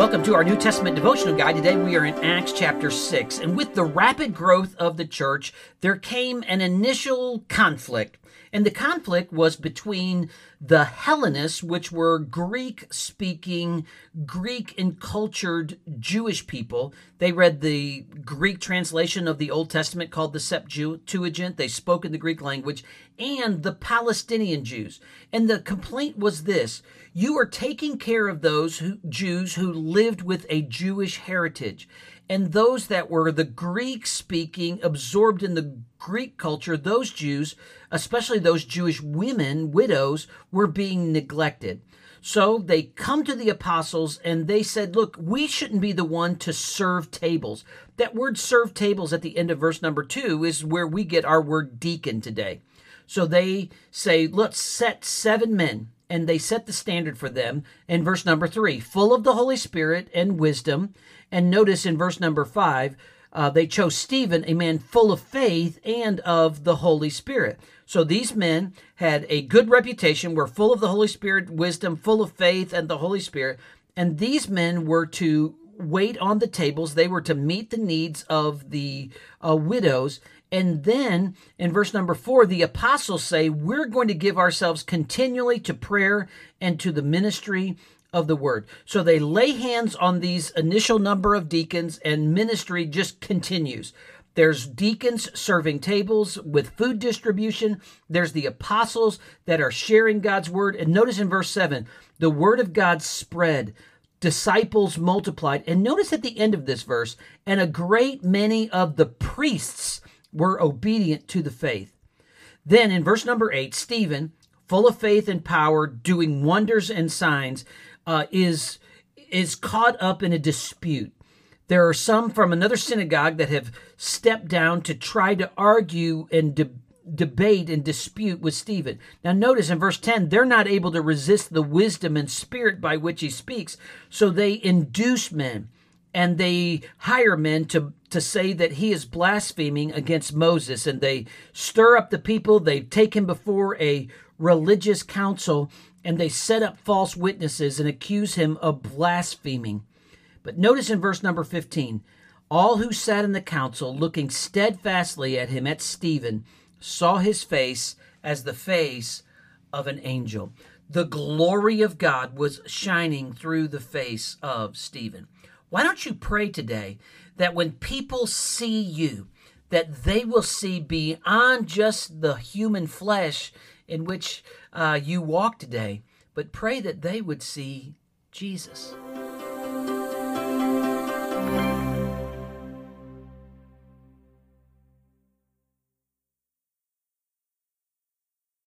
Welcome to our New Testament devotional guide. Today we are in Acts chapter 6. And with the rapid growth of the church, there came an initial conflict. And the conflict was between the Hellenists, which were Greek speaking, Greek encultured Jewish people. They read the Greek translation of the Old Testament called the Septuagint. They spoke in the Greek language, and the Palestinian Jews. And the complaint was this you are taking care of those who, Jews who lived with a Jewish heritage and those that were the Greek speaking, absorbed in the Greek culture, those Jews, especially those Jewish women, widows, were being neglected. So they come to the apostles and they said, Look, we shouldn't be the one to serve tables. That word serve tables at the end of verse number two is where we get our word deacon today. So they say, Let's set seven men and they set the standard for them in verse number three, full of the Holy Spirit and wisdom. And notice in verse number five, uh, they chose Stephen, a man full of faith and of the Holy Spirit. So these men had a good reputation, were full of the Holy Spirit, wisdom, full of faith and the Holy Spirit. And these men were to wait on the tables. They were to meet the needs of the uh, widows and then in verse number four, the apostles say, We're going to give ourselves continually to prayer and to the ministry of the word. So they lay hands on these initial number of deacons, and ministry just continues. There's deacons serving tables with food distribution. There's the apostles that are sharing God's word. And notice in verse 7 the word of God spread, disciples multiplied. And notice at the end of this verse, and a great many of the priests were obedient to the faith. Then in verse number eight, Stephen, full of faith and power, doing wonders and signs, uh, is is caught up in a dispute. There are some from another synagogue that have stepped down to try to argue and de- debate and dispute with Stephen. Now, notice in verse 10, they're not able to resist the wisdom and spirit by which he speaks, so they induce men and they hire men to to say that he is blaspheming against Moses and they stir up the people they take him before a religious council and they set up false witnesses and accuse him of blaspheming but notice in verse number 15 all who sat in the council looking steadfastly at him at Stephen saw his face as the face of an angel the glory of God was shining through the face of Stephen why don't you pray today that when people see you, that they will see beyond just the human flesh in which uh, you walk today, but pray that they would see Jesus.